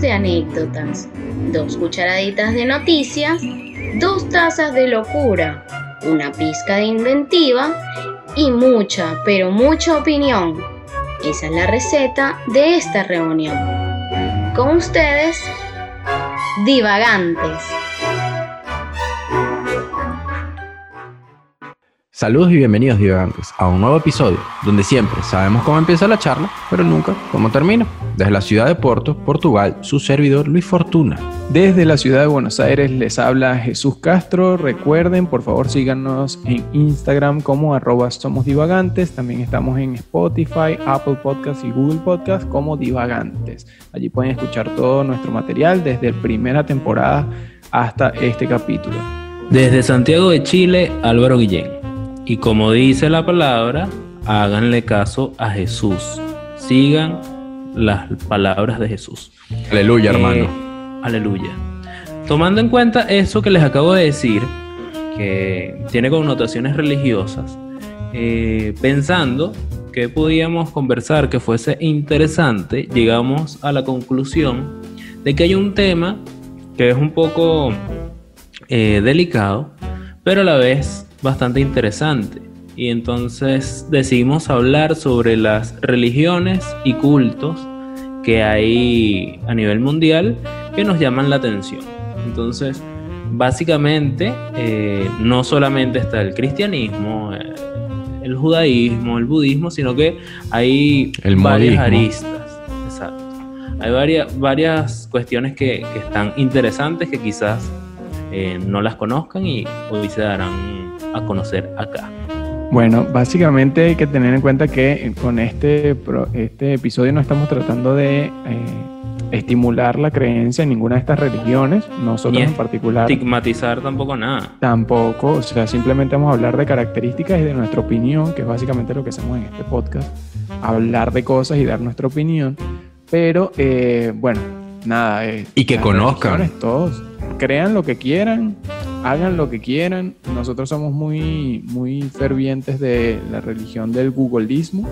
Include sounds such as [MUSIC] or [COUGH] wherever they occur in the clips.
de anécdotas, dos cucharaditas de noticias, dos tazas de locura, una pizca de inventiva y mucha, pero mucha opinión. Esa es la receta de esta reunión. Con ustedes, divagantes. Saludos y bienvenidos divagantes a un nuevo episodio donde siempre sabemos cómo empieza la charla, pero nunca cómo termina. Desde la ciudad de Porto, Portugal, su servidor Luis Fortuna. Desde la ciudad de Buenos Aires les habla Jesús Castro. Recuerden, por favor, síganos en Instagram como arroba somos divagantes. También estamos en Spotify, Apple Podcasts y Google Podcasts como divagantes. Allí pueden escuchar todo nuestro material desde la primera temporada hasta este capítulo. Desde Santiago de Chile, Álvaro Guillén. Y como dice la palabra, háganle caso a Jesús. Sigan las palabras de Jesús. Aleluya, Eh, hermano. Aleluya. Tomando en cuenta eso que les acabo de decir, que tiene connotaciones religiosas, eh, pensando que podíamos conversar que fuese interesante, llegamos a la conclusión de que hay un tema que es un poco eh, delicado, pero a la vez bastante interesante. Y entonces decidimos hablar sobre las religiones y cultos que hay a nivel mundial que nos llaman la atención. Entonces, básicamente, eh, no solamente está el cristianismo, eh, el judaísmo, el budismo, sino que hay El varias modismo. aristas. Exacto. Hay varias, varias cuestiones que, que están interesantes que quizás eh, no las conozcan y hoy se darán a conocer acá. Bueno, básicamente hay que tener en cuenta que con este, este episodio no estamos tratando de eh, estimular la creencia en ninguna de estas religiones, nosotros Ni en particular Estigmatizar tampoco nada. tampoco, o sea, simplemente vamos a hablar de características y de nuestra opinión, que es básicamente lo que hacemos en este podcast, hablar de cosas y dar nuestra opinión, pero eh, bueno, nada. eh, Y que conozcan. Todos, crean lo que quieran, hagan lo que quieran. Nosotros somos muy, muy fervientes de la religión del googleismo,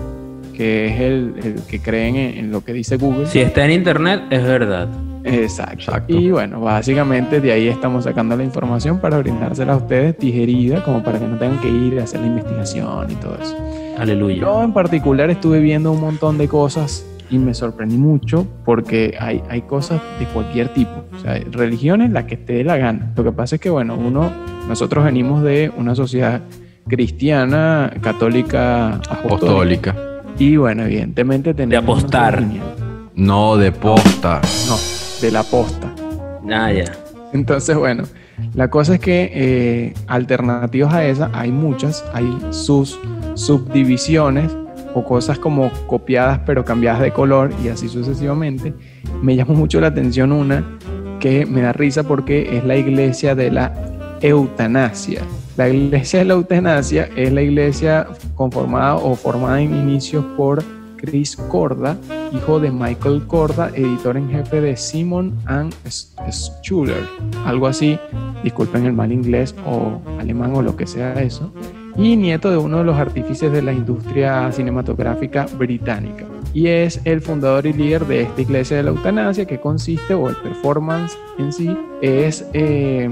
que es el, el que creen en, en lo que dice Google. Si está en internet, es verdad. Exacto. Exacto. Y bueno, básicamente de ahí estamos sacando la información para brindársela a ustedes digerida, como para que no tengan que ir a hacer la investigación y todo eso. Aleluya. Yo en particular estuve viendo un montón de cosas y me sorprendí mucho porque hay, hay cosas de cualquier tipo. O sea, religiones las que te dé la gana. Lo que pasa es que, bueno, uno, nosotros venimos de una sociedad cristiana, católica, apostólica. Apostólica. Y bueno, evidentemente tenemos... unos apostar. No de posta. No, de la posta. Ah, ya. Entonces, bueno, la cosa es que eh, alternativas a esa hay muchas, hay sus subdivisiones o cosas como copiadas pero cambiadas de color y así sucesivamente. Me llamó mucho la atención una que me da risa porque es la iglesia de la eutanasia. La iglesia de la eutanasia es la iglesia conformada o formada en inicios por Chris Corda, hijo de Michael Corda, editor en jefe de Simon and Schuller, algo así, disculpen el mal inglés o alemán o lo que sea eso, y nieto de uno de los artífices de la industria cinematográfica británica. Y es el fundador y líder de esta iglesia de la eutanasia que consiste, o el performance en sí, es eh,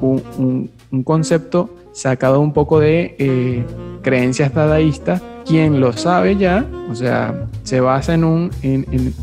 un, concepto sacado un poco de eh, creencias dadaístas. Quien lo sabe ya, o sea, se basa en un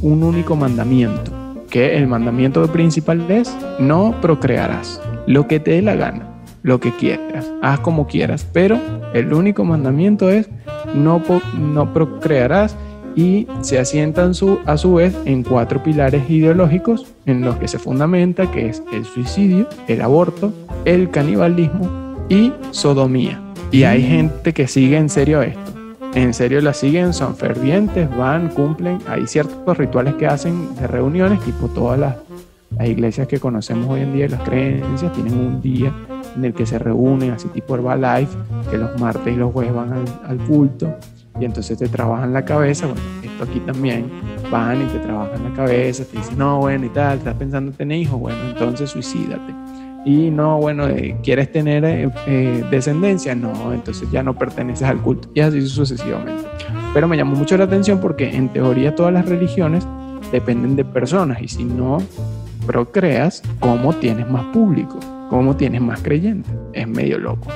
único mandamiento, que el mandamiento principal es no procrearás, lo que te dé la gana, lo que quieras, haz como quieras, pero el único mandamiento es no, no procrearás y se asientan su, a su vez en cuatro pilares ideológicos en los que se fundamenta, que es el suicidio, el aborto, el canibalismo y sodomía. Y hay gente que sigue en serio esto. En serio la siguen, son fervientes, van, cumplen. Hay ciertos rituales que hacen de reuniones, tipo todas las, las iglesias que conocemos hoy en día, las creencias, tienen un día en el que se reúnen, así tipo Herbalife, que los martes y los jueves van al, culto y entonces te trabajan la cabeza. Bueno, esto aquí también van y te trabajan la cabeza, te dicen, no, bueno, y tal, estás pensando en tener hijos, bueno, entonces suicídate. Y no, bueno, eh, ¿quieres tener eh, eh, descendencia? No, entonces ya no perteneces al culto. Y así sucesivamente. Pero me llamó mucho la atención porque en teoría todas las religiones dependen de personas y si no procreas, ¿cómo tienes más público? ¿Cómo tienes más creyentes? Es medio loco.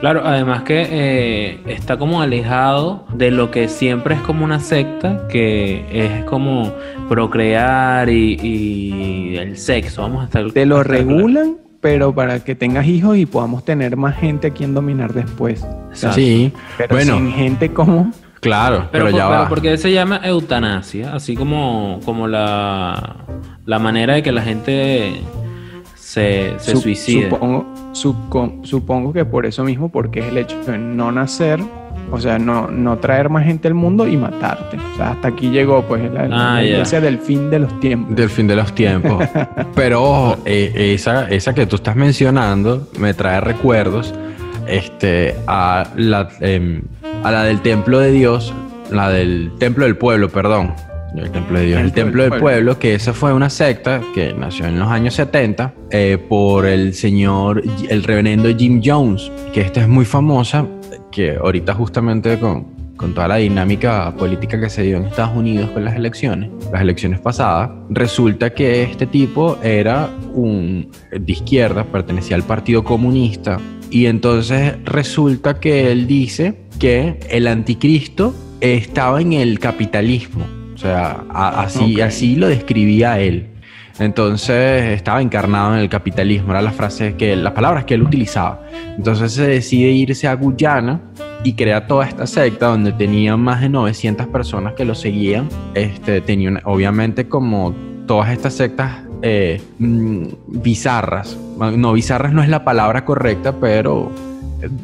Claro, además que eh, está como alejado de lo que siempre es como una secta, que es como procrear y, y el sexo. Vamos a estar. Te lo regulan, pero para que tengas hijos y podamos tener más gente a quien dominar después. Exacto. Sí, Pero bueno, sin gente como... claro, pero, Pero, ya por- pero va. porque se llama eutanasia, así como, como la, la manera de que la gente se, se Sup- suicide. Supongo, supo- supongo que por eso mismo, porque es el hecho de no nacer, o sea, no, no traer más gente al mundo y matarte. O sea, hasta aquí llegó pues la, Ah, del fin de los tiempos. Del fin de los tiempos. [LAUGHS] Pero ojo, eh, esa, esa que tú estás mencionando me trae recuerdos este, a, la, em, a la del templo de Dios, la del templo del pueblo, perdón. El templo de Dios, el, templo del pueblo. que esa fue una secta que nació en los años 70 eh, por el señor, el reverendo Jim Jones, que esta es muy famosa, que ahorita justamente con, con toda la dinámica política que se dio en Estados Unidos con las elecciones, las elecciones pasadas, resulta que este tipo era un de izquierda, pertenecía al Partido Comunista, y entonces resulta que él dice que el anticristo estaba en el capitalismo. O sea, a- así, así lo describía él. Entonces estaba encarnado en el capitalismo, eran las frases que, las palabras que él utilizaba. Entonces se decide irse a Guyana y crea toda esta secta donde tenía más de 900 personas que lo seguían. Este, tenía una- obviamente como todas estas sectas eh, mm, bizarras. No, bizarras no es la palabra correcta, pero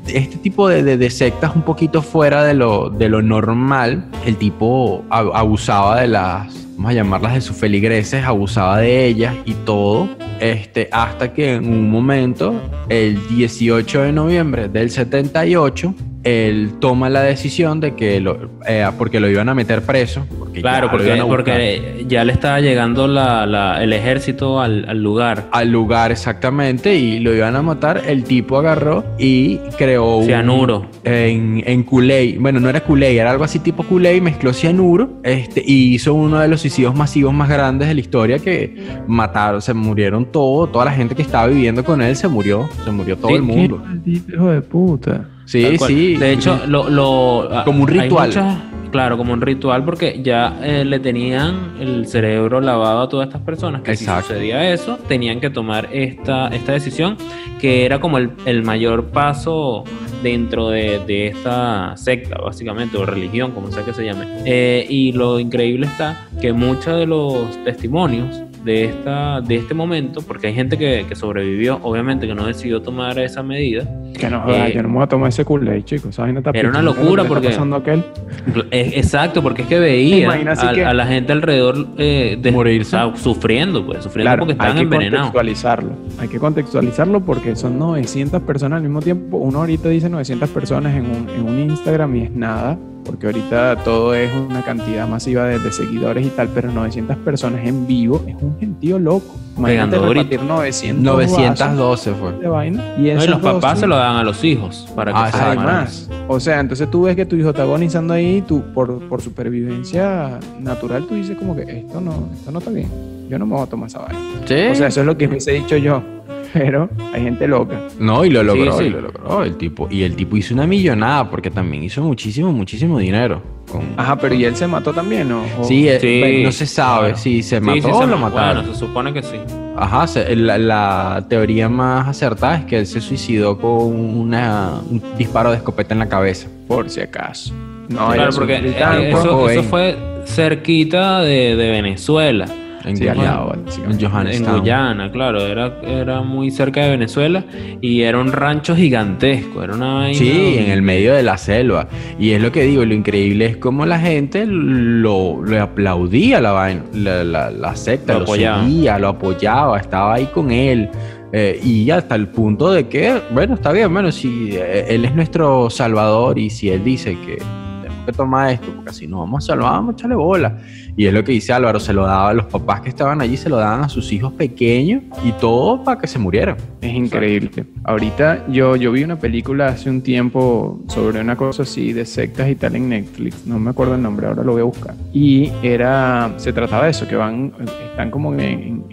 este tipo de, de- de sectas un poquito fuera de lo, de lo normal, el tipo ab- abusaba de las, vamos a llamarlas de sus feligreses, abusaba de ellas y todo, este, hasta que en un momento, el 18 de noviembre del 78, él toma la decisión de que lo, eh, porque lo iban a meter preso. Porque Claro, ya porque, ya le estaba llegando la- la- el ejército al, al lugar. al lugar exactamente y lo iban a matar, el tipo agarró y creó un- Cianuro. en, en Kool-Aid. Bueno, no era Kool-Aid, era algo así tipo Kool-Aid, mezcló cianuro este, y hizo uno de los suicidios masivos más grandes de la historia que mataron, se murieron todo, toda la gente que estaba viviendo con él se murió, se murió todo el mundo. Maldito hijo de puta. Sí, sí. De hecho, lo, lo- Como un ritual. muchas- claro, como un ritual, porque ya eh, le tenían el cerebro lavado a todas estas personas que Exacto. si sucedía eso, tenían que tomar esta, esta decisión, que era como el, el mayor paso dentro de, de esta secta, básicamente, o religión, como sea que se llame. Eh, y lo increíble está que muchos de los testimonios de, esta, de este momento, porque hay gente que, que sobrevivió, obviamente que no decidió tomar esa medida, Que no jodas, Eh, yo no me voy a tomar ese Kool-Aid, chicos. Esa vaina está Era una pichón. ¿Qué es lo locura que está porque- aquel? Eh, Exacto, porque es que veía a, que- a la gente alrededor eh, de- Morirse. o sea, sufriendo, pues, sufriendo Claro, porque hay estaban que envenenados. contextualizarlo. Hay que contextualizarlo porque son 900 personas al mismo tiempo. Uno ahorita dice 900 personas en un, en un Instagram y es nada, porque ahorita todo es una cantidad masiva de, de seguidores y tal, pero 900 personas en vivo es un gentío loco. Imagínate Pegando repartir 900 912 fue. de vaina. Y, No, y esos los papás dos- se lo dan a los hijos para que Ah, se. Además, o sea, entonces tú ves que tu hijo está agonizando ahí, tú por, por supervivencia natural, tú dices como que esto no, esto no está bien. Yo no me voy a tomar esa vaina. Sí. O sea, eso es lo que hubiese dicho yo. Pero hay gente loca. No, y lo logró, Sí, sí. y lo logró el tipo. Y el tipo hizo una millonada porque también hizo muchísimo, muchísimo dinero. con- Ajá, pero ¿y él se mató también o? o- Sí, eh, Sí, no se sabe claro. si se Sí, mató sí, o se lo ma- mataron. Bueno, se supone que sí. Ajá, se- la, la teoría más acertada es que él se suicidó con una, un disparo de escopeta en la cabeza. Por si acaso. No, claro, porque eh, británico, eso, fue cerquita de, de Venezuela. En Sí, En. Guyana, claro, era, era muy cerca de Venezuela y era un rancho gigantesco, era una vaina- Sí, en el medio de la selva. Y es lo que digo, lo increíble es cómo la gente lo, lo aplaudía la vaina, la, la, la secta, Lo lo, apoyaba. seguía, lo apoyaba, estaba ahí con él. eh, y hasta el punto de que, bueno, está bien, bueno, si eh, él es nuestro salvador y si él dice que que tomar esto, porque así no vamos a salvar, vamos a echarle bola. Y es lo que dice Álvaro, se lo daba a los papás que estaban allí, se lo daban a sus hijos pequeños y todo para que se murieran. Es increíble. Ahorita yo, yo vi una película hace un tiempo sobre una cosa así de sectas y tal en Netflix. No me acuerdo el nombre, ahora lo voy a buscar. Y era, se trataba de eso, que van, están como en-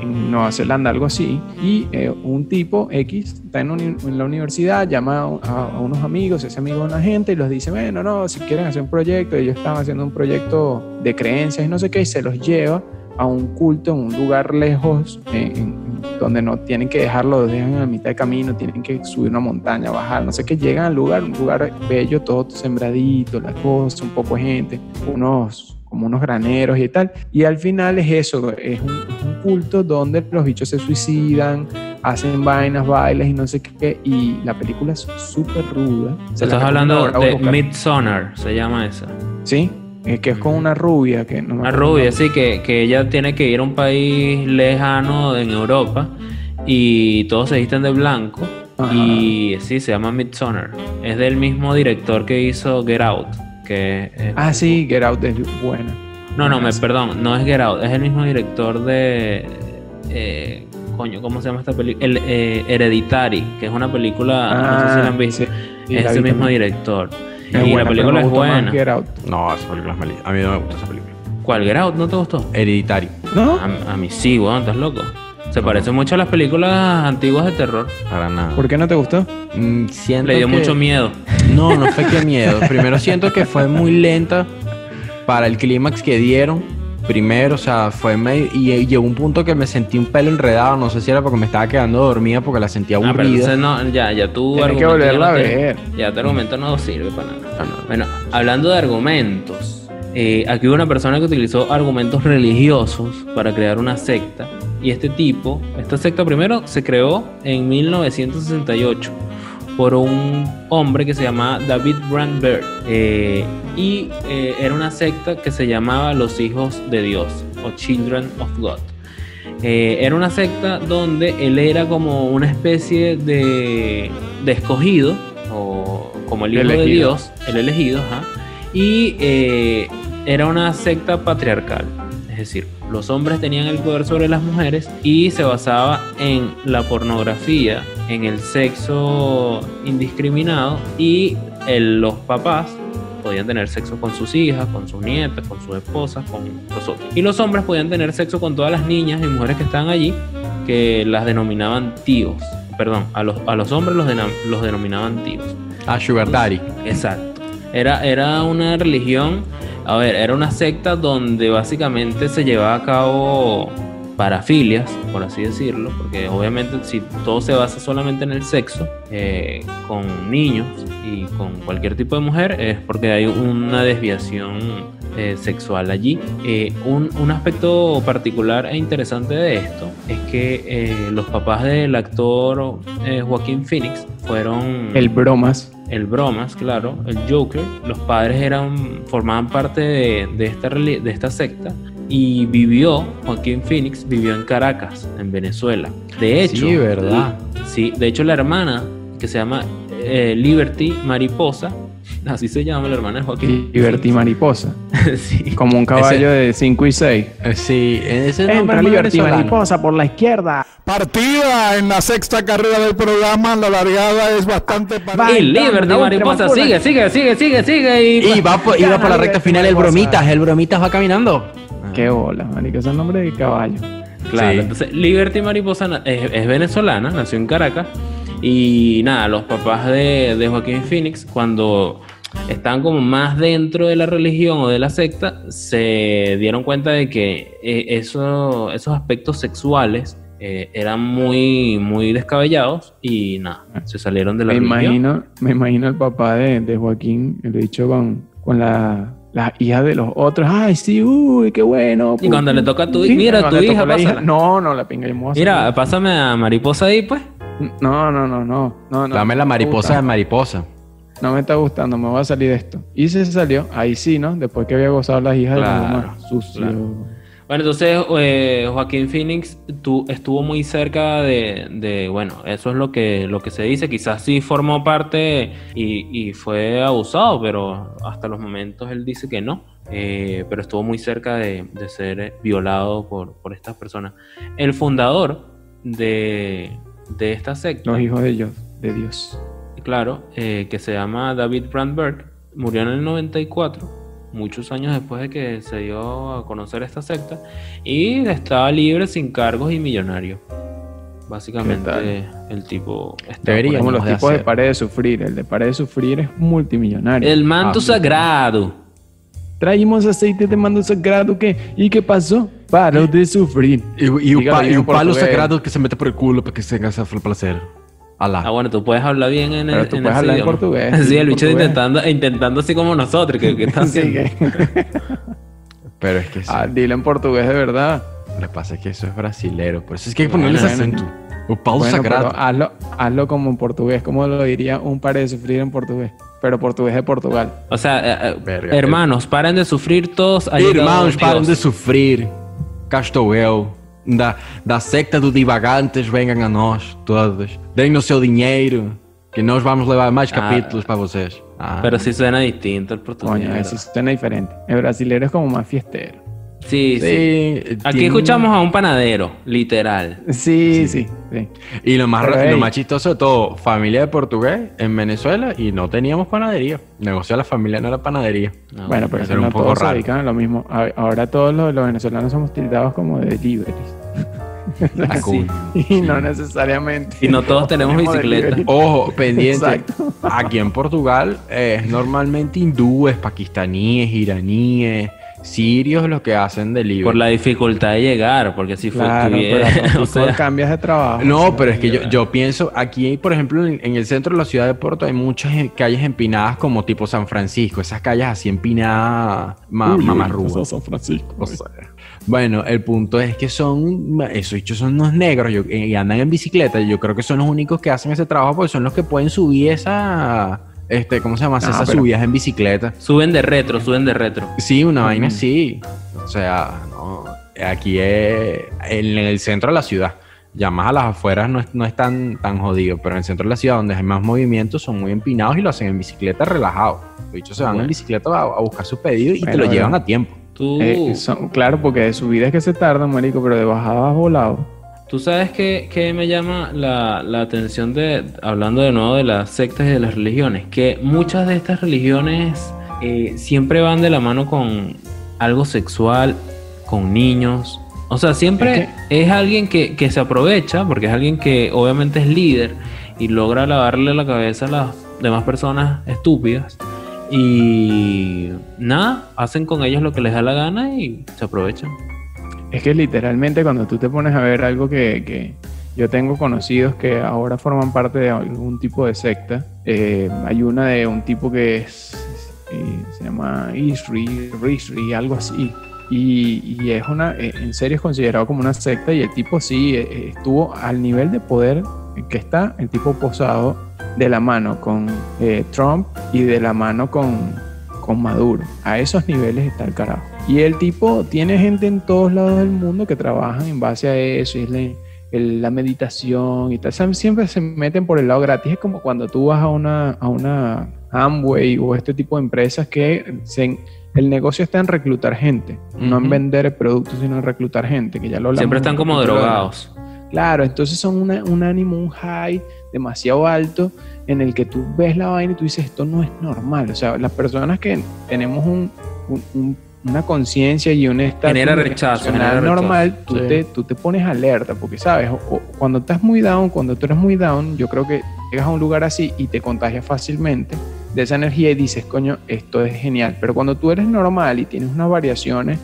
en Nueva Zelanda, algo así. Y eh, un tipo X está en, uni- en la universidad, llama a, a unos amigos, ese amigo de una gente y los dice, bueno, no, si quieren hacer un proyecto, ellos están haciendo un proyecto de creencias y no sé qué, y se los lleva a un culto en un lugar lejos, en- donde no tienen que dejarlo, los dejan a mitad de camino, tienen que subir una montaña, bajar, no sé qué, llegan al lugar, un lugar bello, todo sembradito, la cosa, un poco de gente, unos como unos graneros y tal. Y al final es eso, es un, es un culto donde los bichos se suicidan, hacen vainas, bailes y no sé qué. Y la película es súper ruda. Se Estás hablando de. Midsommar, se llama esa. Sí, es que es con una rubia que no Una rubia, sí, que, que ella tiene que ir a un país lejano en Europa y todos se visten de blanco. Ajá. Y sí, se llama Midsommar. Es del mismo director que hizo Get Out. Que es- Ah, sí, Get Out es buena. No, no, me, perdón, no es Get Out, es el mismo director de. eh, coño, ¿cómo se llama esta película? El eh, Hereditary, que es una película. no sé si la han visto. Ah, sí, sí, es vi mismo también. director. Es y buena, la pero película es buena. Get Out. No, esa película es malísima. A mí no me gusta esa película. ¿Cuál? ¿Get Out? ¿No te gustó? Hereditario. ¿No? A, a mí sí, weón, estás loco. Se No. parece mucho a las películas antiguas de terror. Para nada. ¿Por qué no te gustó? Mm, siento Le dio que- mucho miedo. No, no fue que miedo. Primero siento que fue muy lenta para el clímax que dieron. Primero, o sea, fue medio... Y y llegó un punto que me sentí un pelo enredado. No sé si era porque me estaba quedando dormida porque la sentía Ah, pero aburrida. entonces no, ya, ya tú. Tienes que ya volverla no a te- ver. Ya tu argumento no sirve para nada. Ah, no. Bueno, hablando de argumentos, eh, aquí hubo una persona que utilizó argumentos religiosos para crear una secta. Y este tipo, esta secta primero se creó en 1968 por un hombre que se llamaba David Brandberg. eh, y eh, era una secta que se llamaba Los Hijos de Dios o Children of God. Eh, era una secta donde él era como una especie de, de escogido, o como el hijo de Elegido. Dios, el elegido, ajá, y eh, era una secta patriarcal. Es decir, los hombres tenían el poder sobre las mujeres y se basaba en la pornografía, en el sexo indiscriminado y los papás podían tener sexo con sus hijas, con sus nietas, con sus esposas, con los otros. Y los hombres podían tener sexo con todas las niñas y mujeres que estaban allí, que las denominaban tíos. Perdón, a los, a los hombres los, los denominaban tíos. Ah, Sugar Daddy. Exacto. Era, era una religión, a ver, era una secta donde básicamente se llevaba a cabo parafilias, por así decirlo, porque obviamente si todo se basa solamente en el sexo, eh, con niños y con cualquier tipo de mujer, es porque hay una desviación eh, sexual allí. Eh, un, un aspecto particular e interesante de esto es que eh, los papás del actor eh, Joaquín Phoenix fueron El bromas. el bromas, claro, el Joker, los padres eran, formaban parte de, de esta, de esta secta y vivió, Joaquín Phoenix vivió en Caracas, en Venezuela. De hecho, Sí, ¿verdad? Sí, de hecho la hermana, que se llama eh, Liberty Mariposa, [LAUGHS] así se llama la hermana de Joaquín. Liberty [LAUGHS] Mariposa. sí. Como un caballo de 5 y 6. Eh, Sí, ese nombre Entra Liberty venezolano. Mariposa por la izquierda. Partida en la sexta carrera del programa, la largada es bastante parecida. Y Liberty la Mariposa, sigue, sigue, sigue, sigue, sigue. Y, Y va por, iba por la recta final el bromitas, el bromitas va caminando. Qué bola, marico. Ese es el nombre de caballo. Claro, Sí. entonces Liberty Mariposa es, es venezolana, nació en Caracas. Y nada, los papás de, de Joaquín Phoenix, cuando están como más dentro de la religión o de la secta, se dieron cuenta de que eh, eso- esos aspectos sexuales eh, eran muy, muy descabellados y nada, se salieron de la Me religión. imagino, me imagino el papá de, de Joaquín, el dicho con, con la, las hijas de los otros. Ay, sí, uy, qué bueno. Y cuando le toca a tu- mira, cuando tu hija. No, no, la pinga yo me voy a Mira, pásame a Mariposa ahí, pues. No, no, no, no. no, Dame la mariposa de mariposa. No me está gustando, me voy a salir de esto. Y se salió, ahí sí, ¿no? Después que había gozado las hijas de Claro, la mamá. Sucio. claro. Bueno, entonces eh, Joaquín Phoenix tú, estuvo muy cerca de, de, bueno, eso es lo que, lo que se dice, quizás sí formó parte y, y fue abusado, pero hasta los momentos él dice que no, eh, pero estuvo muy cerca de, de ser violado por, por estas personas. El fundador de, de esta secta, Los hijos de Dios. De Dios. claro, eh, que se llama David Brandberg, murió en el 94 muchos años después de que se dio a conocer esta secta, y estaba libre sin cargos y millonario. Básicamente ¿Qué el tipo Debería, Como los de tipos de pared de sufrir. El de pared de sufrir es multimillonario. El manto Ah, sagrado. Traímos aceite de mando sagrado que ¿y qué pasó? Paró de sufrir. Y, y y un palo sagrado que se mete por el culo para que se tenga ese placer. Alá. Ah, bueno, tú puedes hablar bien en, Pero el, tú en puedes hablar en portugués, [LAUGHS] Sí, en el bicho intentando, intentando así como nosotros. que está [LAUGHS] Sí, haciendo? que- [LAUGHS] Pero es que sí. Ah, dilo en portugués de verdad. Lo que pasa es que eso es brasilero. Por eso es que hay que Bueno, ponerles bueno. acento. Un palo Bueno, sagrado. pero hazlo, hazlo como en portugués, como lo diría un pared de sufrir en portugués. Pero portugués de Portugal. O sea, eh, eh, Verga, hermanos, paren de sufrir todos. param Dios. de estou eu. Da, da secta do Divagantes, venham a nós, todos. Deem-nos seu dinheiro, que nós vamos levar mais Ah. capítulos para vocês. Ah. Pero sí suena distinto el portugués. Coño, diferente. El brasilero es como más fiestero. Sí, sí. Sí, Aquí tiene- escuchamos a un panadero, literal. Sí, sí, sí. Y lo más, Pero, lo más chistoso de todo, familia de portugués en Venezuela y no teníamos panadería. Negocio de la familia no era panadería. No, bueno, pero eso un poco todos raro. lo mismo. Ahora todos los, los venezolanos somos tildados como de deliveries. [LAUGHS] Ah. Y no necesariamente. Y no todos tenemos bicicleta. Ojo, pendiente. Exacto. Aquí en Portugal es normalmente hindúes, pakistaníes, iraníes, sirios los que hacen delivery. Por la dificultad de llegar, porque si fue Claro, tú [LAUGHS] o sea, cambias de trabajo. No, pero es que yo, yo pienso, aquí, por ejemplo, en, en el centro de la ciudad de Porto hay muchas calles empinadas como tipo San Francisco, esas calles así empinadas, ma, es San Francisco. O sea, bueno, el punto es que son, esos bichos son unos negros yo- y andan en bicicleta. y Yo creo que son los únicos que hacen ese trabajo porque son los que pueden subir esa, este, ¿cómo se llama? Ah, Esas subidas en bicicleta. Suben de retro, suben de retro. Sí, una vaina así. O sea, no, aquí es en el centro de la ciudad. Ya más a las afueras no es, no es tan, tan jodido, pero en el centro de la ciudad, donde hay más movimiento, son muy empinados y lo hacen en bicicleta relajado. Los bichos se van Bueno. en bicicleta a, a buscar sus pedidos y te Bueno, lo llevan a tiempo. Tú, Eh, son- claro, porque de subida es que se tardan, marico, pero de bajada vas volado. Tú sabes que, que me llama la, la atención de, hablando de nuevo de las sectas y de las religiones, que muchas de estas religiones eh, siempre van de la mano con algo sexual, con niños. O sea, siempre es, alguien que, que se aprovecha, porque es alguien que obviamente es líder y logra lavarle la cabeza a las demás personas estúpidas. Y nada, hacen con ellos lo que les da la gana y se aprovechan. Es que literalmente cuando tú te pones a ver algo que, que yo tengo conocidos que ahora forman parte de algún tipo de secta, eh, hay una de un tipo que es, eh, se llama Isri, Risri, algo así. Y, y es una, eh, en serio es considerado como una secta y el tipo sí estuvo al nivel de poder que está, el tipo posado de la mano con Trump y de la mano con, con Maduro. A esos niveles está el carajo. Y el tipo tiene gente en todos lados del mundo que trabajan en base a eso, y es la, el- la meditación y tal. Siempre se meten por el lado gratis. Es como cuando tú vas a una, a una Amway o este tipo de empresas que se- el negocio está en reclutar gente, no en vender productos, sino en reclutar gente, que ya lo Siempre están como drogados. Claro, entonces son una- un ánimo, un high demasiado alto en el que tú ves la vaina y tú dices, esto no es normal. O sea, las personas que tenemos un- un- un- una conciencia y un estado Genera rechazo, genera rechazo. normal, tú, Sí. te, tú te pones alerta, porque sabes, O- o cuando estás muy down, cuando tú eres muy down, yo creo que llegas a un lugar así y te contagias fácilmente de esa energía y dices, coño, esto es genial. Pero cuando tú eres normal y tienes unas variaciones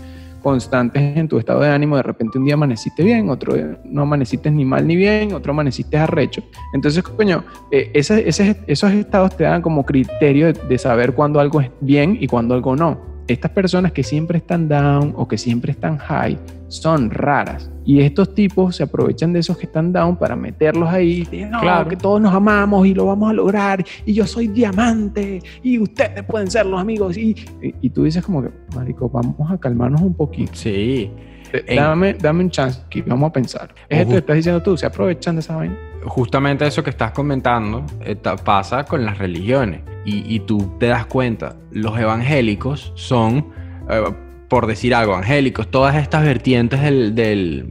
constantes en tu estado de ánimo, de repente un día amaneciste bien, otro día no amaneciste ni mal ni bien, otro amaneciste arrecho. Entonces, coño, eh, ese- esos estados te dan como criterio de, de saber cuándo algo es bien y cuándo algo no. Estas personas que siempre están down o que siempre están high son raras. Y estos tipos se aprovechan de esos que están down para meterlos ahí. dicen, no, Claro. que todos nos amamos y lo vamos a lograr. Y yo soy diamante. Y ustedes pueden ser los amigos. Y, y, y tú dices como que, marico, vamos a calmarnos un poquito. Sí. En- Dame, dame un chance aquí, vamos a pensar. Es esto que estás diciendo tú, se aprovechan de esa vaina. justamente eso que estás comentando eh, pasa con las religiones y, y tú te das cuenta, los evangélicos son, eh, por decir algo, evangélicos, todas estas vertientes del, del,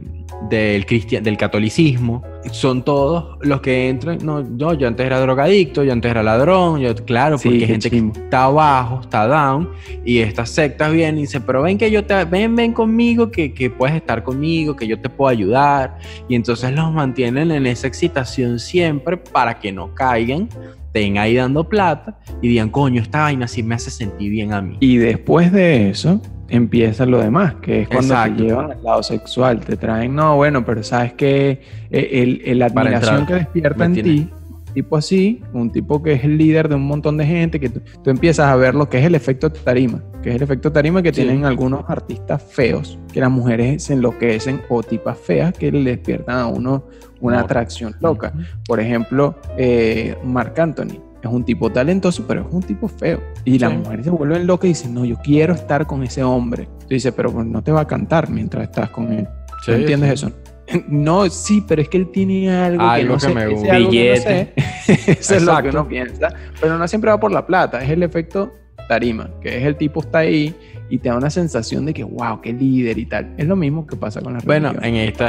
del, cristian- del catolicismo, son todos los que entran, no, yo, yo antes era drogadicto, yo antes era ladrón, yo, claro, Sí, porque hay gente que está abajo, está down, y estas sectas vienen y dicen, pero ven que yo te, ven, ven conmigo, que, que puedes estar conmigo, que yo te puedo ayudar, y entonces los mantienen en esa excitación siempre para que no caigan, estén ahí dando plata y digan, coño, esta vaina sí me hace sentir bien a mí. Y después de eso empieza lo demás, que es cuando Exacto. te llevan al lado sexual, te traen, no, bueno, pero sabes que el, el- la admiración entrar, que despierta en tiene- ti, tipo así, un tipo que es el líder de un montón de gente, que tú, tú empiezas a ver lo que es el efecto tarima, que es el efecto tarima que Sí. tienen algunos artistas feos, que las mujeres se enloquecen, o tipas feas que le despiertan a uno una No. atracción loca. Por ejemplo, eh, Marc Anthony. Es un tipo talentoso, pero es un tipo feo. Y las Sí. mujeres se vuelven locas y dicen, no, yo quiero estar con ese hombre. Tú dices, pero pues, no te va a cantar mientras estás con él. Sí, ¿No entiendes eso? [LAUGHS] No, sí, pero es que él tiene algo, Algo que no que sé. me que no Billete. sé. [LAUGHS] Eso es lo que uno piensa. Pero no siempre va por la plata. Es el efecto tarima, que es el tipo está ahí y te da una sensación de que, wow, qué líder y tal. Es lo mismo que pasa con las Bueno, religiones. en esta,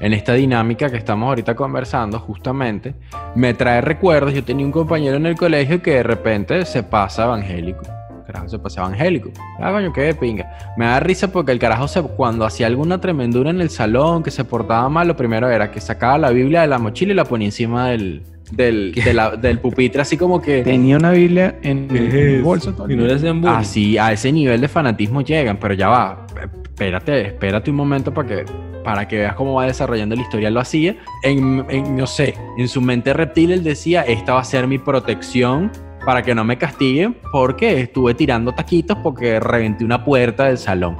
en esta, en dinámica que estamos ahorita conversando, justamente, me trae recuerdos. Yo tenía un compañero en el colegio que de repente se pasa evangélico. Carajo, se pasa evangélico. Ah, coño, qué de pinga. Me da risa porque el carajo, se, cuando hacía alguna tremendura en el salón, que se portaba mal, lo primero era que sacaba la Biblia de la mochila y la ponía encima del, del, [LAUGHS] de la- del pupitre, así como que. Tenía una Biblia en el bolso Y no le hacían bullying. Así, a ese nivel de fanatismo llegan, pero ya va. Espérate, espérate un momento para que, para que veas cómo va desarrollando la historia. Lo hacía en, en, no sé, en su mente reptil él decía, esta va a ser mi protección para que no me castiguen porque estuve tirando taquitos porque reventé una puerta del salón.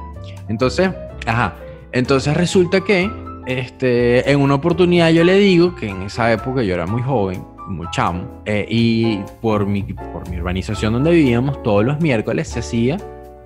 Entonces, ajá, entonces resulta que este, en una oportunidad yo le digo que en esa época yo era muy joven, muy chamo, eh, y por mi, por mi urbanización donde vivíamos, todos los miércoles se hacía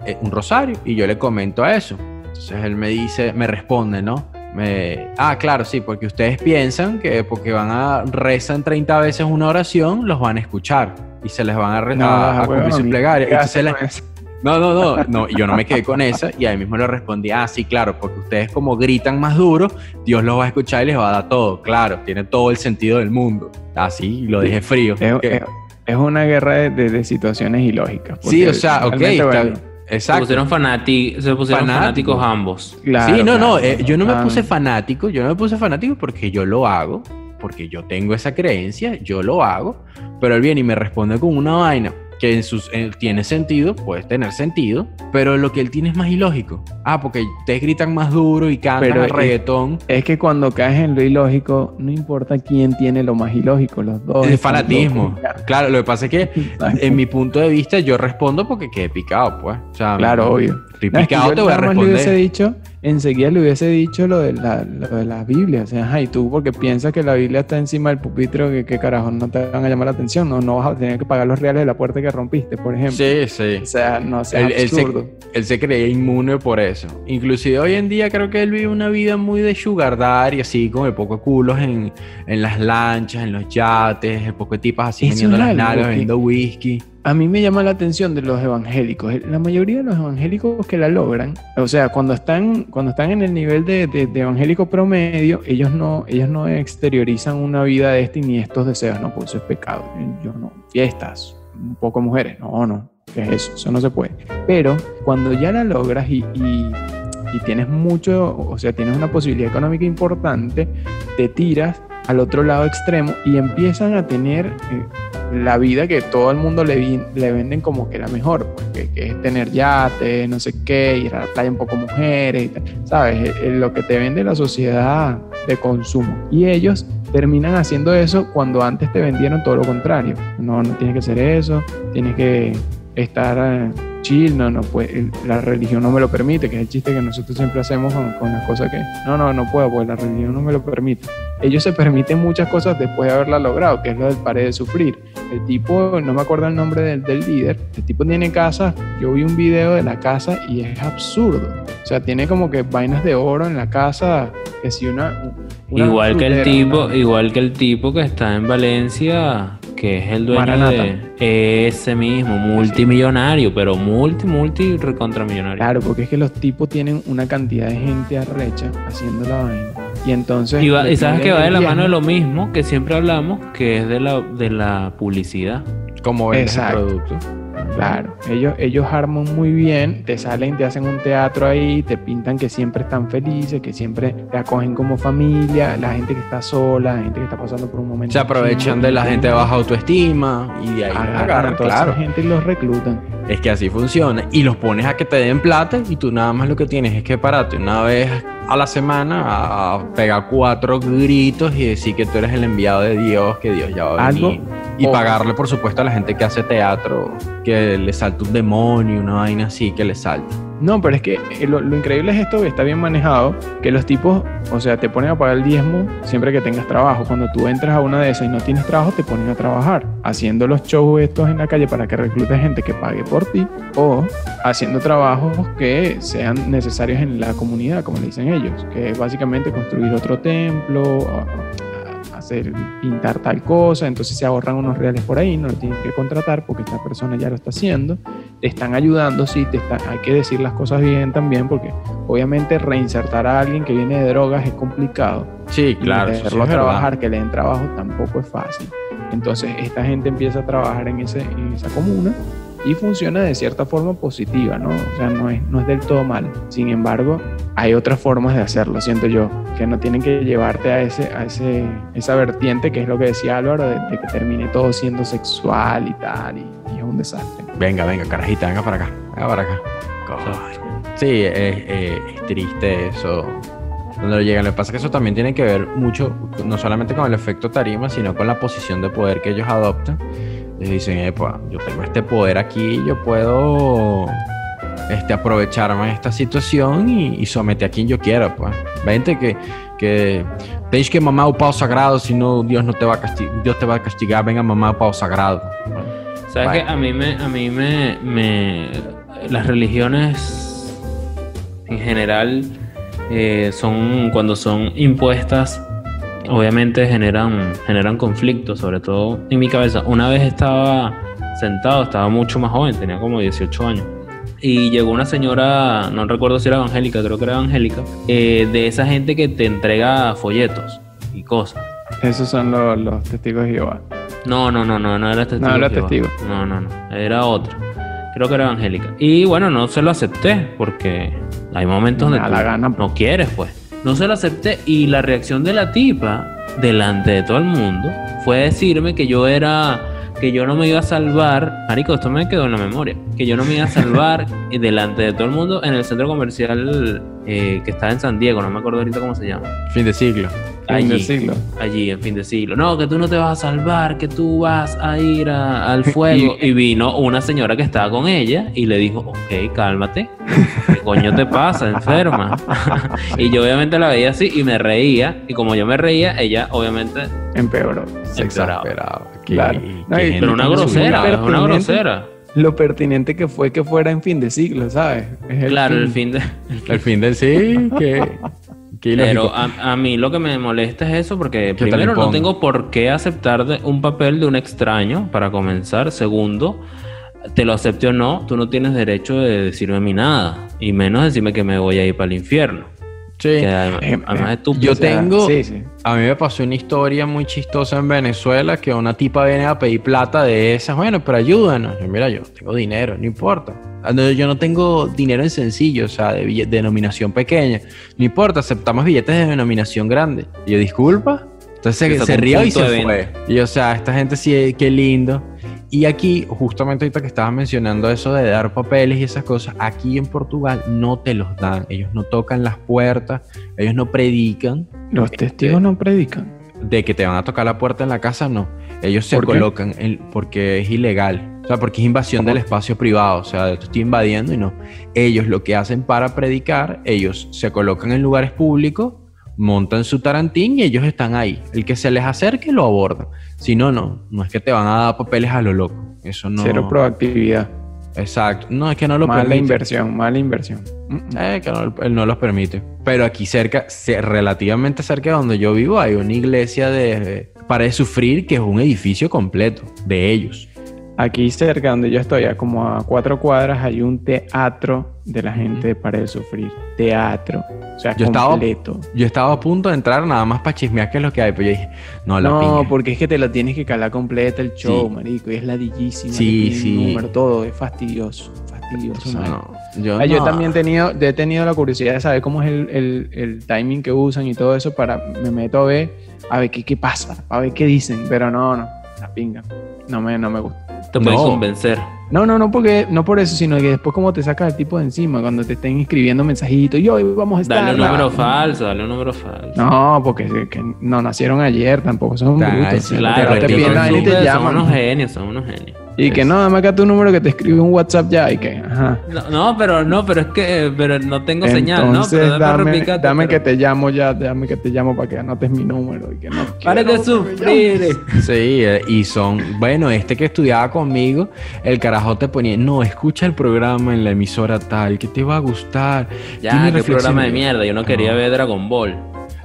eh, un rosario y yo le comento a eso. Entonces él me dice, me responde, ¿no? Me, ah, claro, sí, porque ustedes piensan que porque van a rezan 30 veces una oración, los van a escuchar y se les van a, No, a- a huevón, cumplir su plegaria. ¿qué Entonces no, no, no, no, y yo no me quedé con esa y ahí mismo le respondí, ah, sí, claro, porque ustedes como gritan más duro, Dios los va a escuchar y les va a dar todo, claro, tiene todo el sentido del mundo. Así, lo dejé frío. Es, Que- es- es una guerra de, de- de situaciones ilógicas. sí, o sea, ok, Se exacto. pusieron, fanati- se pusieron Fanático. fanáticos ambos. claro, sí, no, no, claro, eh, yo no me ah, puse fanático, yo no me puse fanático porque yo lo hago, porque yo tengo esa creencia, yo lo hago, pero él viene y me responde con una vaina que en sus, eh, tiene sentido, puede tener sentido, pero lo que él tiene es más ilógico. Ah, porque ustedes gritan más duro y cantan Pero el es- reggaetón. Es que cuando caes en lo ilógico, no importa quién tiene lo más ilógico, los dos. Es están fanatismo. Claro, lo que pasa es que en mi punto de vista yo respondo porque quedé picado, pues. O sea, Claro, obvio. Estoy No, es que picado, yo te voy a le hubiese responder. dicho, enseguida le hubiese dicho lo de la, lo de la Biblia. O sea, y tú porque piensas que la Biblia está encima del pupitre, que, que carajo no te van a llamar la atención, no, no vas a tener que pagar los reales de la puerta que rompiste, por ejemplo. Sí, sí. O sea, no sea Él, él se, absurdo. él se creía inmune por eso. Inclusive hoy en día creo que él vive una vida muy de sugar daddy, así como de poco culos en, en las lanchas, en los yates, de poco de tipas así vendiendo las nalgas, vendiendo whisky. A mí me llama la atención de los evangélicos. La mayoría de los evangélicos que la logran, o sea, cuando están, cuando están en el nivel de, de- de evangélico promedio, ellos no, ellos no exteriorizan una vida de este ni estos deseos, no, pues eso es pecado. Yo no, fiestas, un poco mujeres, no, no, ¿qué es eso? Eso no se puede. Pero cuando ya la logras y- y tienes mucho, o sea, tienes una posibilidad económica importante, te tiras al otro lado extremo y empiezan a tener eh, la vida que todo el mundo le, le venden como que la mejor, pues, que, que es tener yate, no sé qué, ir a la playa un poco mujeres, y tal, ¿sabes? Eh, eh, lo que te vende la sociedad de consumo. Y ellos terminan haciendo eso cuando antes te vendieron todo lo contrario. No, no tienes que hacer eso, tienes que estar eh, chill, no, no puede, la religión no me lo permite, que es el chiste que nosotros siempre hacemos con, con las cosas que, no, no, no puedo, porque la religión no me lo permite. Ellos se permiten muchas cosas después de haberla logrado, que es lo del pared de sufrir. el tipo, no me acuerdo el nombre del, del líder, el tipo tiene casa, yo vi un video de la casa y es absurdo. O sea, tiene como que vainas de oro en la casa, que si una... una Igual que el tipo, una- igual que el tipo que está en Valencia, que es el dueño Maranata. de ese mismo, multimillonario, pero multi, multi recontramillonario. Claro, porque es que los tipos tienen una cantidad de gente arrecha haciendo la vaina. Y entonces... Y, va- le y sabes que va de la mano de lo mismo que siempre hablamos, que es de la, de la publicidad. Como el producto. Claro, ellos, ellos arman muy bien, te salen, te hacen un teatro ahí, te pintan que siempre están felices, que siempre te acogen como familia, la gente que está sola, la gente que está pasando por un momento. Se aprovechan de la gente de baja autoestima y de ahí Agarran agarran, a toda claro. esa gente y los reclutan. Es que así funciona. Y los pones a que te den plata y tú nada más lo que tienes es que pararte una vez a la semana a, pegar cuatro gritos y decir que tú eres el enviado de Dios, que Dios ya va a Algo- venir. Y pagarle, por supuesto, a la gente que hace teatro, que le salta un demonio, una vaina así, que le salta. No, pero es que eh, lo, lo increíble es esto que está bien manejado, que los tipos, o sea, te ponen a pagar el diezmo siempre que tengas trabajo. Cuando tú entras a una de esas y no tienes trabajo, te ponen a trabajar, haciendo los shows estos en la calle para que reclutes gente que pague por ti, o haciendo trabajos que sean necesarios en la comunidad, como le dicen ellos, que es básicamente construir otro templo, hacer, pintar tal cosa, entonces se ahorran unos reales por ahí, no lo tienen que contratar porque esta persona ya lo está haciendo te están ayudando, sí, te hay que decir las cosas bien también, porque obviamente reinsertar a alguien que viene de drogas es complicado. Sí, Y claro. sí es a verdad. trabajar, que le den trabajo, tampoco es fácil. Entonces, esta gente empieza a trabajar en, ese, en esa comuna y funciona de cierta forma positiva, ¿no? O sea, no es, no es del todo mal. Sin embargo, hay otras formas de hacerlo, siento yo, que no tienen que llevarte a, ese, a ese, esa vertiente que es lo que decía Álvaro, de, de que termine todo siendo sexual y tal, y, y es un desastre. Venga, venga, carajita, venga para acá. Venga para acá. Coño. Sí, es, es- es triste eso. Donde lo llegan. Lo que pasa es que eso también tiene que ver mucho, no solamente con el efecto tarima, sino con la posición de poder que ellos adoptan. Ellos dicen, Epa, yo tengo este poder aquí, yo puedo este, aprovecharme de esta situación y, y someter a quien yo quiera. Pues. Vente que, que tienes que mamar un pao sagrado, si no, Dios no te va a castigar, Dios te va a castigar, venga mamá un pao sagrado. ¿Sabes que A mí me, a mí me, me- las religiones en general eh, son cuando son impuestas, obviamente generan, generan conflictos, sobre todo en mi cabeza. Una vez estaba sentado, estaba mucho más joven, tenía como 18 años. Y llegó una señora, no recuerdo si era evangélica, creo que era evangélica, eh, de esa gente que te entrega folletos y cosas. Esos son los, los testigos de Jehová. No, no, no, no, no era testigo. No era testigo. No, no, no, era otra. Creo que era evangélica. Y bueno, no se lo acepté porque hay momentos Me donde tú gana. no quieres, pues. No se lo acepté y la reacción de la tipa delante de todo el mundo fue decirme que yo era que yo no me iba a salvar, marico, esto me quedó en la memoria, que yo no me iba a salvar [LAUGHS] y delante de todo el mundo en el centro comercial eh, que está en San Diego, no me acuerdo ahorita cómo se llama. Fin de siglo. Fin de Allí siglo. allí en fin de siglo. No, que tú no te vas a salvar, que tú vas a ir a- al [LAUGHS] fuego. y, vino una señora que estaba con ella y le dijo, ok, cálmate. ¿Qué coño te pasa, enferma? [LAUGHS] y yo obviamente la veía así y me reía. Y como yo me reía, ella obviamente... Empeoró. Se exasperaba. Claro. No, y- Pero una grosera, desubicada. una grosera. Lo pertinente que fue que fuera en fin de siglo, ¿sabes? Es Claro, el fin de... El fin del sí, que. [LAUGHS] Pero a, a mí lo que me molesta es eso, porque primero no tengo por qué aceptar de- un papel de un extraño, para comenzar. Segundo, te lo acepte o no, tú no tienes derecho de decirme a mí nada, y menos decirme que me voy a ir para el infierno. Sí. Que además, Eh, tu... Yo O sea, tengo- Sí, sí. A mí me pasó una historia muy chistosa en Venezuela que una tipa viene a pedir plata de esas. Bueno, pero ayúdanos. Yo, mira, yo tengo dinero, no importa. Yo no tengo dinero en sencillo, o sea, de denominación pequeña. No importa, aceptamos billetes de denominación grande. Y yo, disculpa. Entonces se, se rió y se de fue. Y o sea, esta gente sí, qué lindo. Y aquí, justamente ahorita que estabas mencionando eso de dar papeles y esas cosas, aquí en Portugal no te los dan. Ellos no tocan las puertas, ellos no predican Los Este- testigos no predican. de que te van a tocar la puerta en la casa, no. Ellos se colocan porque es ilegal. O sea, porque es invasión del espacio privado. O sea, te estoy invadiendo y no. Ellos lo que hacen para predicar, ellos se colocan en lugares públicos montan su tarantín y ellos están ahí. El que se les acerque lo aborda. Si no, no. No es que te van a dar papeles a lo loco. Eso no. Cero proactividad. Exacto. No, es que no lo mala permite. inversión, mala inversión. Mm, mm. Eh, que no, él no los permite. Pero aquí cerca, ce- relativamente cerca de donde yo vivo, hay una iglesia de para sufrir que es un edificio completo de ellos. Aquí cerca donde yo estoy, a como a cuatro cuadras, hay un teatro de la gente de Para de Sufrir. Teatro. O sea, Yo estaba- completo. Yo estaba a punto de entrar nada más para chismear qué es lo que hay, pero yo dije, no, la No, porque es que te lo tienes que calar completa el show, Sí. marico. Y es ladillísimo. Sí, sí. número, todo. Es fastidioso. Fastidioso, no, yo, Ah, yo también he tenido, he tenido la curiosidad de saber cómo es el, el- el timing que usan y todo eso para me meto a ver, a ver qué, qué pasa, a ver qué dicen, pero no, no, la pinga. No me, no me gusta. Te puedes No. convencer. No, no, no porque, no por eso, sino que después como te sacas el tipo de encima cuando te estén escribiendo mensajitos, y hoy vamos a estar. Dale un la- número falso, dale un número falso. No, porque que no nacieron ayer, tampoco son brutos. Te- Claro, te, te súper- son unos genios, son unos genios. Y que no, dame acá tu número que te escribe un WhatsApp ya y que, ajá. No, no, pero no, pero es que pero no tengo señal, ¿no? Entonces, Pero dame, dame pero- que te llamo ya, dame que te llamo para que anotes mi número y que no Pare quiero de sufrir. Sí, eh, y son, bueno, este que estudiaba conmigo, el carajo te ponía, no, escucha el programa en la emisora tal, que te va a gustar. Ya, tiene qué programa de reflexiones". mierda. Yo no quería No. ver Dragon Ball.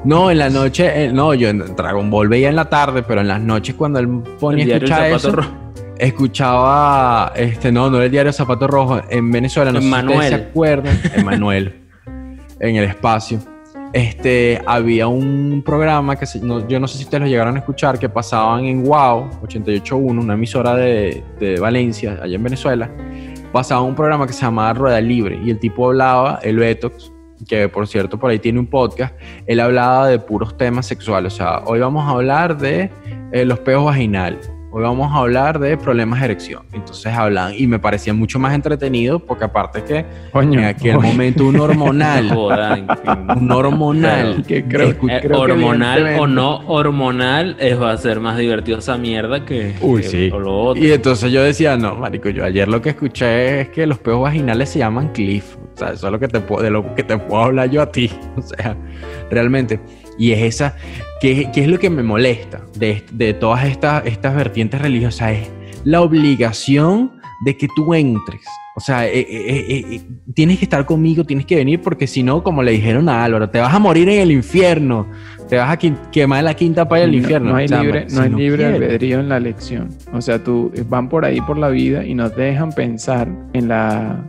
No, en la noche, eh, no, yo en Dragon Ball veía en la tarde, pero en las noches cuando él ponía a escuchar eso, Rojo. Escuchaba, este, no, no era el diario Zapato Rojo, en Venezuela, no sé si se acuerdan, [LAUGHS] Emanuel, en el espacio. Este, había un programa que se- no- yo no sé si ustedes lo llegaron a escuchar, que pasaban en Wow 881, una emisora de, de Valencia, allá en Venezuela. Pasaba un programa que se llamaba Rueda Libre y el tipo hablaba, el Betox, que por cierto por ahí tiene un podcast, él hablaba de puros temas sexuales. O sea, hoy vamos a hablar de eh, los peos vaginales. Hoy vamos a hablar de problemas de erección. Entonces hablan y me parecía mucho más entretenido porque aparte que Coño, en aquel oye, momento un hormonal, [LAUGHS] un hormonal, [LAUGHS] que creo, Escu- Eh, creo que hormonal o no hormonal, es, va a ser más divertido esa mierda que, Uy, que- sí. o lo otro. Y entonces yo decía, no, marico, yo ayer lo que escuché es que los peos vaginales se llaman cliff. Sea, eso es lo que te puedo, de lo que te puedo hablar yo a ti. [LAUGHS] O sea, realmente. Y es esa, que, que es lo que me molesta de, de todas estas, estas vertientes religiosas, es la obligación de que tú entres. O sea, eh, eh, eh, eh, tienes que estar conmigo, tienes que venir, porque si no, como le dijeron a Álvaro, te vas a morir en el infierno. Te vas a quemar en la quinta paya del No- infierno. No, hay libre, si no hay libre quieres. albedrío en la elección. O sea, tú eh, van por ahí por la vida y no te dejan pensar en la.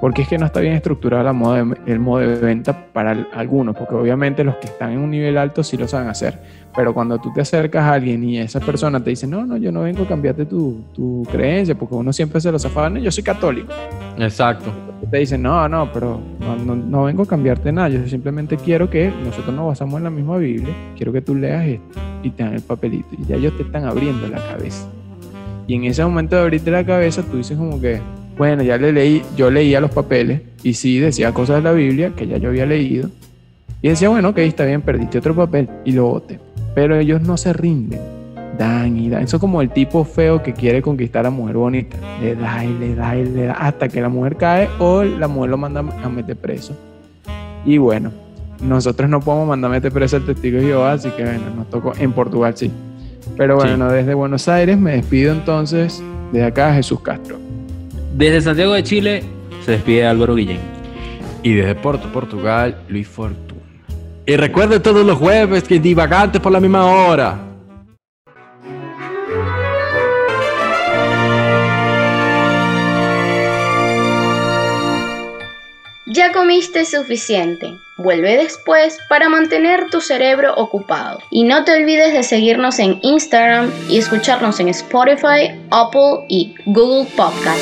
Porque es que no está bien estructurado la moda de- el modo de venta para el- algunos, porque obviamente los que están en un nivel alto sí lo saben hacer. Pero cuando tú te acercas a alguien y esa persona te dice, no, no, yo no vengo a cambiarte tu, tu creencia, porque uno siempre se lo zafaba, no, yo soy católico. Exacto. te dicen, no, no, pero no, no- no vengo a cambiarte nada, yo simplemente quiero que nosotros nos basamos en la misma Biblia, quiero que tú leas esto y te dan el papelito y ya ellos te están abriendo la cabeza. Y en ese momento de abrirte la cabeza, tú dices como que, bueno, ya le leí, yo leía los papeles y sí decía cosas de la Biblia que ya yo había leído. Y decía, bueno, ok, está bien, perdiste otro papel y lo boté. Pero ellos no se rinden. Dan y dan. Eso es como el tipo feo que quiere conquistar a la mujer bonita. Le da y le da y le da hasta que la mujer cae o la mujer lo manda a meter preso. Y bueno, nosotros no podemos mandar a meter preso al testigo de Jehová, así que bueno, nos tocó en Portugal sí. Pero bueno, desde Buenos Aires me despido entonces de acá Jesús Castro. Desde Santiago de Chile se despide Álvaro Guillén. Y desde Porto, Portugal, Luis Fortuna. Y recuerde todos los jueves que divagantes por la misma hora. Ya comiste suficiente. Vuelve después para mantener tu cerebro ocupado. Y no te olvides de seguirnos en Instagram y escucharnos en Spotify, Apple y Google Podcast.